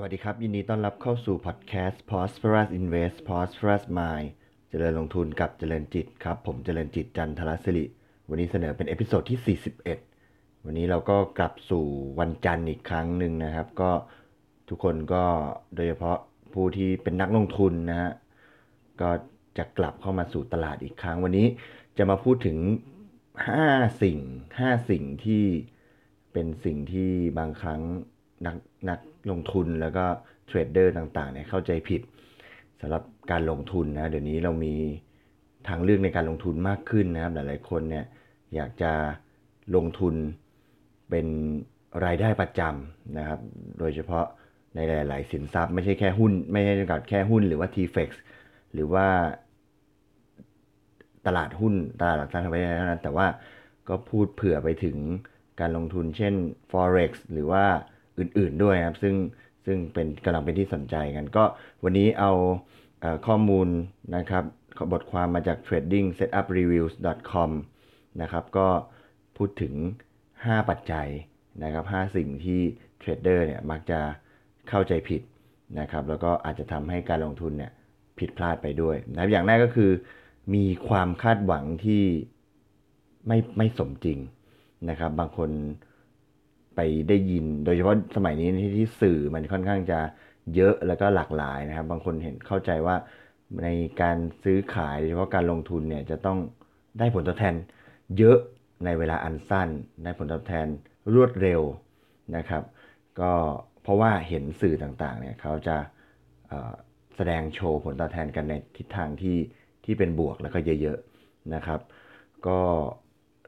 สวัสดีครับ ยินดีต้อนรับเข้าสู่พอดแคสต์ Prosperous Invest Prosperous Mind เจริญลงทุนกับเจริญจิตครับ ผมเจริญจิตจันทรศิริ วันนี้เสนอเป็น episode ที่ 41 วันนี้เราก็กลับสู่วันจันทร์อีกครั้งหนึ่งนะครับ ก็ทุกคนก็โดยเฉพาะผู้ที่เป็นนักลงทุนนะฮะก็จะกลับเข้ามาสู่ตลาดอีกครั้ง วันนี้จะมาพูดถึง 5 สิ่ง 5 สิ่งที่เป็นสิ่งที่บางครั้งนักนัก ลงทุนแล้วก็เทรดเดอร์ต่างๆเนี่ยเข้าใจผิดสำหรับการลงทุนนะเดี๋ยวนี้เรามีทางเลือกในการลงทุนมากขึ้นนะครับ หลายๆคนเนี่ยอยากจะลงทุนเป็นรายได้ประจำนะครับ โดยเฉพาะในหลาย ๆ สินทรัพย์ไม่ใช่แค่หุ้น ไม่ใช่จำกัดแค่หุ้นหรือว่า TFX หรือว่าตลาดหุ้นตลาดหลักทรัพย์ธรรมดาเท่านั้นแต่ว่าก็พูดเผื่อไปถึงการลงทุนเช่น forex หรือว่า อื่น ๆด้วยครับ ซึ่งซึ่งเป็นกำลังเป็นที่สนใจกัน ก็วันนี้เอาข้อมูลนะครับบทความมาจาก tradingsetupreviews.com นะครับ ก็พูดถึง 5 ปัจจัยนะครับ 5 สิ่งที่เทรดเดอร์เนี่ยมักจะเข้าใจผิดนะครับ แล้วก็อาจจะทำให้การลงทุนเนี่ยผิดพลาดไปด้วยนะครับอย่างแรกก็คือ มีความคาดหวังที่ไม่ไม่สมจริงนะครับ บางคน ไปได้ยิน โดยเฉพาะสมัยนี้ที่ที่สื่อมันค่อนข้างจะเยอะแล้วก็หลากหลายนะครับ บางคนเห็นเข้าใจว่าในการซื้อขายโดยเฉพาะการลงทุนเนี่ยจะต้องได้ผลตอบแทนเยอะในเวลาอันสั้น ได้ผลตอบแทนรวดเร็วนะครับ ก็เพราะว่าเห็นสื่อต่างๆเนี่ยเขาจะแสดงโชว์ผลตอบแทนกันในทิศทางที่ที่เป็นบวกแล้วก็เยอะๆนะครับ ก็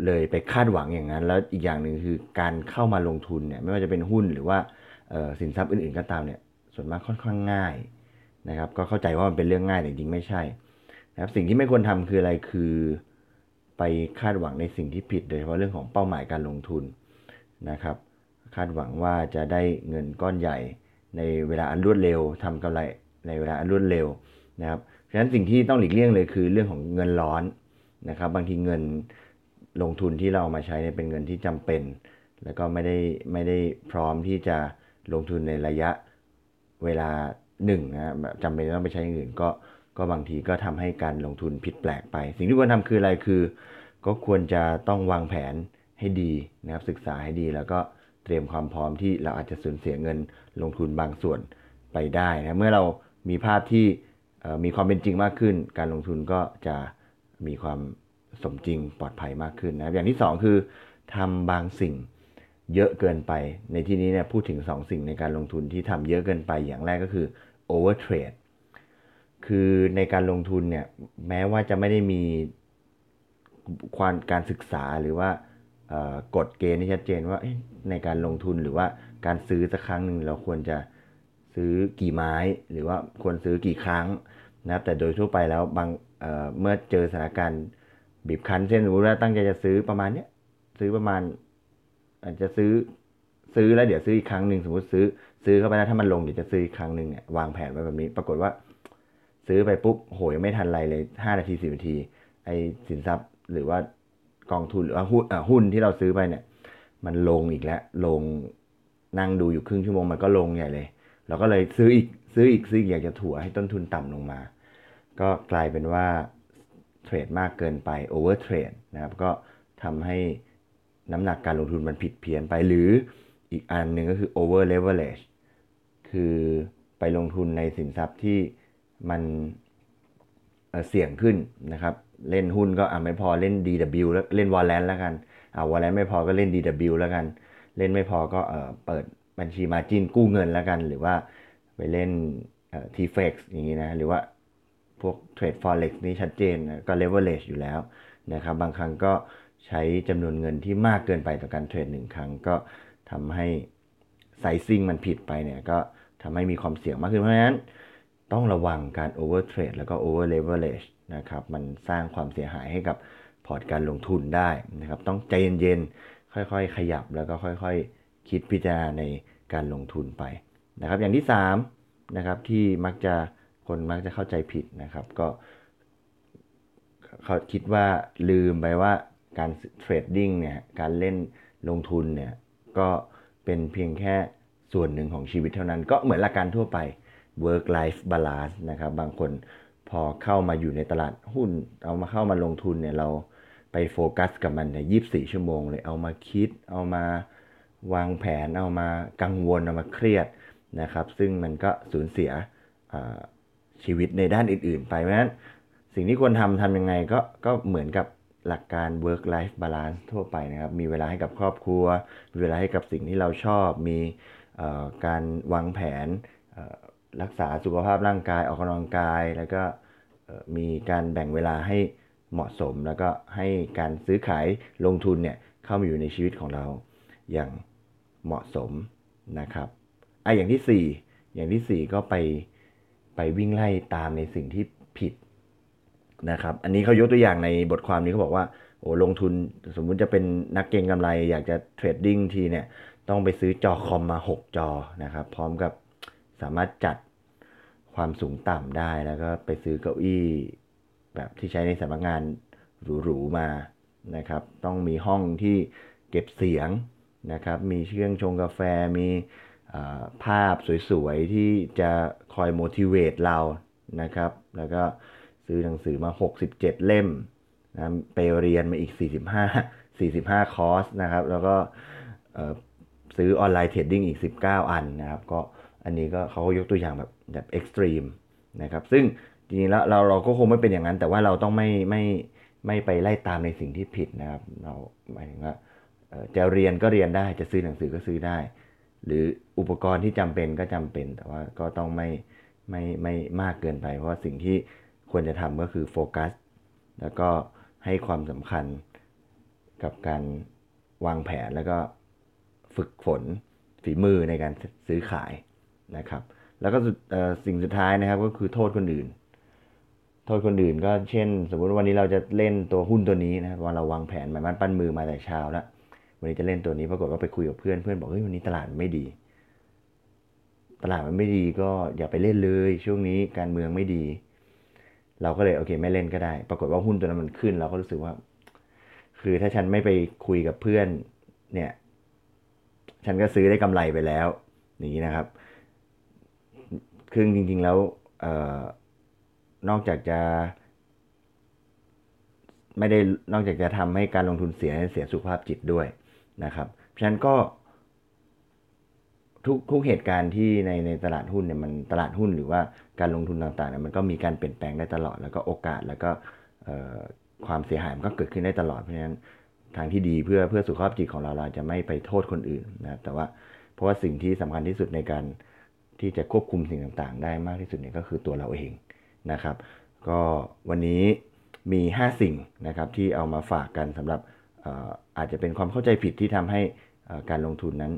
เลยไปคาดหวังอย่างนั้น แล้วอีกอย่างหนึ่งคือการเข้ามาลงทุนเนี่ยไม่ว่าจะเป็นหุ้นหรือว่าสินทรัพย์อื่นๆก็ตามเนี่ยส่วนมากค่อนข้างง่ายนะครับ ก็เข้าใจว่ามันเป็นเรื่องง่ายแต่จริงไม่ใช่นะครับสิ่งที่ไม่ควรทำคืออะไรคือไปคาดหวังในสิ่งที่ผิดโดยเฉพาะเรื่องของเป้าหมายการลงทุนนะครับ คาดหวังว่าจะได้เงินก้อนใหญ่ในเวลาอันรวดเร็วทำกำไรในเวลาอันรวดเร็วนะครับเพราะฉะนั้นสิ่งที่ต้องหลีกเลี่ยงเลยคือเรื่องของเงินร้อนนะครับ บางทีเงิน ลงทุนที่เรามาใช้เป็นเงินที่จำเป็น แล้วก็ไม่ได้ไม่ได้พร้อมที่จะลงทุนในระยะเวลาหนึ่งนะจำเป็นต้องไปใช้อย่างอื่นก็ก็บางทีก็ทำให้การลงทุนผิดแปลกไป สิ่งที่ควรทำคืออะไรคือ ก็ควรจะต้องวางแผนให้ดีนะครับศึกษาให้ดีแล้วก็เตรียมความพร้อมที่เราอาจจะสูญเสียเงินลงทุนบางส่วนไปได้นะเมื่อเรามีภาพที่มีความเป็นจริงมากขึ้น การลงทุนก็จะมีความ สมจริงปลอดภัยมากขึ้นนะครับ อย่างที่ 2 คือทำบางสิ่งเยอะเกินไป ในที่นี้เนี่ยพูดถึง 2 สิ่งในการลงทุนที่ทำเยอะเกินไปอย่างแรกก็คือ over trade คือในการลงทุนเนี่ยแม้ว่าจะไม่ได้มีความการศึกษาหรือว่ากฎเกณฑ์ที่ชัดเจนว่าในการลงทุนหรือว่าการซื้อสักครั้งหนึ่งเราควรจะซื้อกี่ไม้ หรือว่าควรซื้อกี่ครั้งนะแต่โดยทั่วไปแล้วบางเเมื่อเจอสถานการณ์ บีบคั้นเช่นสมมติว่าตั้งใจจะซื้อประมาณเนี้ยซื้อประมาณ อาจจะซื้อซื้อแล้วเดี๋ยวซื้ออีกครั้งหนึ่งสมมติซื้อ ซื้อเข้าไปแล้วถ้ามันลงเดี๋ยวจะซื้ออีกครั้งหนึ่งเนี่ยวางแผนไว้แบบนี้ ปรากฏว่า ซื้อไปปุ๊บโหยไม่ทันไรเลยห้านาทีสิบนาที ไอสินทรัพย์หรือว่ากองทุนหรือว่าหุ้นหุ้นที่เราซื้อไปเนี่ย มันลงอีกแล้วลงนั่งดูอยู่ครึ่งชั่วโมงมันก็ลงใหญ่เลยเราก็เลยซื้ออีกซื้ออีกซื้ออยากจะถั่วให้ต้นทุนต่ำลงมา ก็กลายเป็นว่า เทรดมากเกินไปโอเวอร์เทรดนะครับก็ทำให้น้ำหนักการลงทุนมันผิดเพี้ยนไป หรืออีกอันหนึ่งก็คือ over leverage คือไปลงทุนในสินทรัพย์ที่มันเสี่ยงขึ้นนะครับ เล่นหุ้นก็อ่าไม่พอเล่น DW แล้วเล่นวอลเลนแล้วกันอ่าวอลเลนไม่พอก็เล่น DW แล้วกัน เล่นไม่พอก็เเปิดบัญชีมาจินกู้เงินแล้วกัน หรือว่าไปเล่นทีเฟกอย่างนี้นะหรือว่า พวกเทรด forex นี่ชัดเจนก็ leverage อยู่แล้วนะครับ บางครั้งก็ใช้จำนวนเงินที่มากเกินไปต่อการเทรดหนึ่งครั้งก็ทำให้ sizing มันผิดไปเนี่ยก็ทำให้มีความเสี่ยงมากขึ้นเพราะฉะนั้น ต้องระวังการ overtrade แล้วก็โอเวอร์เลเวอเรจนะครับมันสร้างความเสียหายให้กับพอร์ตการลงทุนได้นะครับต้องใจเย็นๆ ค่อยๆ ขยับแล้วก็ค่อยๆคิดพิจารณาในการลงทุนไปนะครับอย่างที่3นะครับที่มักจะ คนมักจะเข้าใจผิดนะครับ ก็เขาคิดว่าลืมไปว่าการ trading เนี่ยการเล่นลงทุนเนี่ยก็เป็นเพียงแค่ส่วนหนึ่งของชีวิตเท่านั้น ก็เหมือนหลักการทั่วไป work life balance นะครับ บางคนพอเข้ามาอยู่ในตลาดหุ้น เอามาเข้ามาลงทุนเนี่ยเราไปโฟกัสกับมันเนี่ยยี่สิบสี่ชั่วโมงเลย เอามาคิด เอามาวางแผน เอามากังวล เอามาเครียดนะครับ ซึ่งมันก็สูญเสีย ชีวิตในด้านอื่น ๆ ไปเพราะฉะนั้นสิ่งที่ควรทำทำยังไงก็ก็เหมือนกับหลักการ work life balance ทั่วไปนะครับ มีเวลาให้กับครอบครัว มีเวลาให้กับสิ่งที่เราชอบ มีการวางแผนรักษาสุขภาพร่างกายออกกำลังกาย แล้วก็มีการแบ่งเวลาให้เหมาะสม แล้วก็ให้การซื้อขายลงทุนเนี่ยเข้ามาอยู่ในชีวิตของเราอย่างเหมาะสมนะครับอะอย่างที่ 4 อย่างที่ 4 ก็ไป ไปวิ่งไล่ตามในสิ่งที่ผิดนะครับ อันนี้เขายกตัวอย่างในบทความนี้เขาบอกว่าโอ้ลงทุนสมมุติจะเป็นนักเก็งกำไร อยากจะเทรดดิ้งทีเนี่ย ต้องไปซื้อจอคอมมา 6 จอนะครับ พร้อมกับสามารถจัดความสูงต่ำได้แล้วก็ไปซื้อเก้าอี้แบบที่ใช้ในสำนักงานหรูๆมานะครับ ต้องมีห้องที่เก็บเสียงนะครับ มีเครื่องชงกาแฟมี ภาพสวยๆ ที่จะคอย motivate เรานะครับ แล้วก็ซื้อหนังสือมา 67 เล่มนะไปเรียนมาอีก 45 45 คอร์สนะครับ แล้วก็ซื้อ online trading อีก 19 อันนะครับ ก็อันนี้ก็เขาก็ยกตัวอย่างแบบแบบ extremeนะครับ ซึ่งจริงๆแล้วเราเราก็คงไม่เป็นอย่างนั้น แต่ว่าเราต้องไม่ไม่ไม่ไปไล่ตามในสิ่งที่ผิดนะครับ เราหมายถึงว่าจะเรียนก็เรียนได้ จะซื้อหนังสือก็ซื้อได้ หรืออุปกรณ์ที่จำเป็นก็จำเป็น แต่ว่าก็ต้องไม่ไม่ไม่มากเกินไป เพราะสิ่งที่ควรจะทำก็คือโฟกัส แล้วก็ให้ความสำคัญกับการวางแผนแล้วก็ฝึกฝนฝีมือในการซื้อขายนะครับ แล้วก็สิ่งสุดท้ายนะครับก็คือโทษคนอื่น โทษคนอื่นก็เช่น สมมติวันนี้เราจะเล่นตัวหุ้นตัวนี้นะว่าเราวางแผนหมายมันปั้นมือมาแต่เช้าแล้ว วันนี้จะเล่นตัวนี้ปรากฏว่าไปคุยกับเพื่อนเพื่อนบอกเฮ้ยวันนี้ตลาดไม่ดี ตลาดมันไม่ดีก็อย่าไปเล่นเลย ช่วงนี้การเมืองไม่ดี เราก็เลยโอเค ไม่เล่นก็ได้ ปรากฏว่าหุ้นตัวนั้นมันขึ้น เราก็รู้สึกว่า คือถ้าฉันไม่ไปคุยกับเพื่อน เนี่ย ฉันก็ซื้อได้กำไรไปแล้วนี้นะครับคือจริงๆแล้วออนอกจากจะ ไม่ได้นอกจากจะทำให้การลงทุนเสียเสียสุขภาพจิตด้วย นะครับเพราะฉะนั้นก็ทุกทุกเหตุการณ์ที่ในในตลาดหุ้นเนี่ยมันตลาดหุ้นหรือว่าการลงทุนต่างๆเนี่ยมันก็มีการเปลี่ยนแปลงได้ตลอด แล้วก็โอกาสแล้วก็ความเสียหายมันก็เกิดขึ้นได้ตลอดเพราะฉะนั้นทางที่ดีเพื่อเพื่อสุขภาพจิตของเราเราจะไม่ไปโทษคนอื่นนะแต่ว่าเพราะว่าสิ่งที่สำคัญที่สุดในการที่จะควบคุมสิ่งต่างๆ ได้มากที่สุดเนี่ยก็คือตัวเราเองนะครับ ก็วันนี้มี 5 สิ่งนะครับที่เอามาฝากกันสำหรับ อาจจะเป็นความเข้าใจผิดที่ทำให้การลงทุนนั้น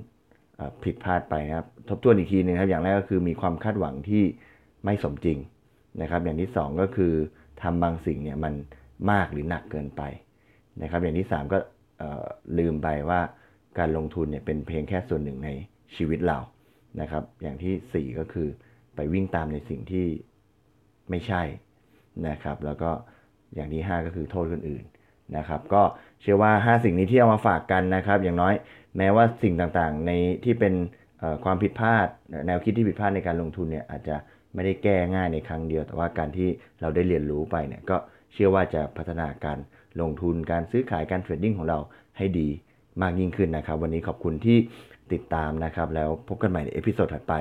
ผิดพลาดไปนะครับ ทบทวนอีกทีนึงครับ อย่างแรกก็คือมีความคาดหวังที่ไม่สมจริงนะครับ อย่างที่ 2 ก็คือทำบางสิ่งเนี่ยมันมากหรือหนักเกินไปนะครับ อย่างที่ 3 ก็ลืมไปว่าการลงทุนเนี่ยเป็นเพียงแค่ส่วนหนึ่งในชีวิตเรานะครับ อย่างที่ 4 ก็คือไปวิ่งตามในสิ่งที่ไม่ใช่นะครับ แล้วก็อย่างที่ 5 ก็คือโทษคนอื่น นะครับ ก็เชื่อว่า 5 สิ่งนี้ที่เอามาฝากกันนะครับ อย่างน้อยแม้ว่าสิ่งต่างๆ ในที่เป็นความผิดพลาด แนวคิดที่ผิดพลาดในการลงทุนเนี่ยอาจจะไม่ได้แก้ง่ายในครั้งเดียว แต่ว่าการที่เราได้เรียนรู้ไปเนี่ยก็เชื่อว่าจะพัฒนาการลงทุนการซื้อขายการ trading ของเราให้ดีมากยิ่งขึ้นนะครับ วันนี้ขอบคุณที่ติดตามนะครับ แล้วพบกันใหม่ใน episode ถัดไป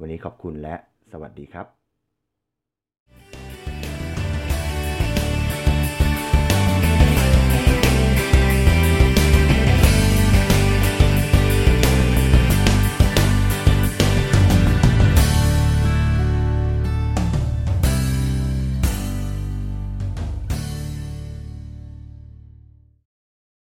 วันนี้ขอบคุณและสวัสดีครับ